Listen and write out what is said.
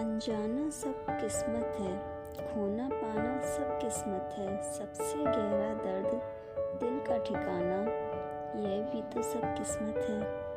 अनजाना सब किस्मत है, खोना पाना सब किस्मत है, सबसे गहरा दर्द दिल का ठिकाना, यह भी तो सब किस्मत है।